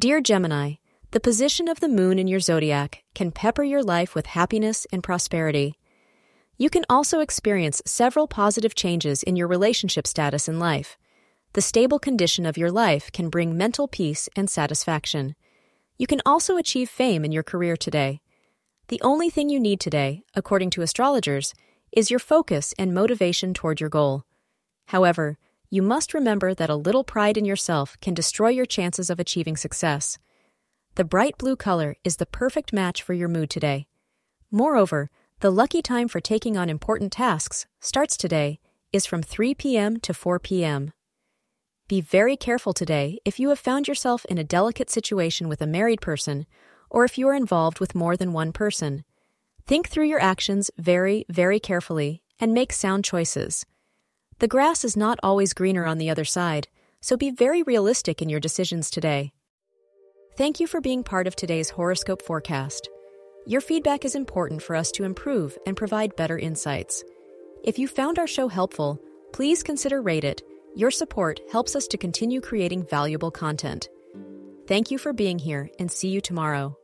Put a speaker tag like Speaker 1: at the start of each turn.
Speaker 1: Dear Gemini, the position of the moon in your zodiac can pepper your life with happiness and prosperity. You can also experience several positive changes in your relationship status in life. The stable condition of your life can bring mental peace and satisfaction. You can also achieve fame in your career today. The only thing you need today, according to astrologers, is your focus and motivation toward your goal. However, you must remember that a little pride in yourself can destroy your chances of achieving success. The bright blue color is the perfect match for your mood today. Moreover, the lucky time for taking on important tasks starts today is from 3 p.m. to 4 p.m. Be very careful today if you have found yourself in a delicate situation with a married person or if you are involved with more than one person. Think through your actions very, very carefully and make sound choices. The grass is not always greener on the other side, so be very realistic in your decisions today. Thank you for being part of today's horoscope forecast. Your feedback is important for us to improve and provide better insights. If you found our show helpful, please consider rate it. Your support helps us to continue creating valuable content. Thank you for being here and see you tomorrow.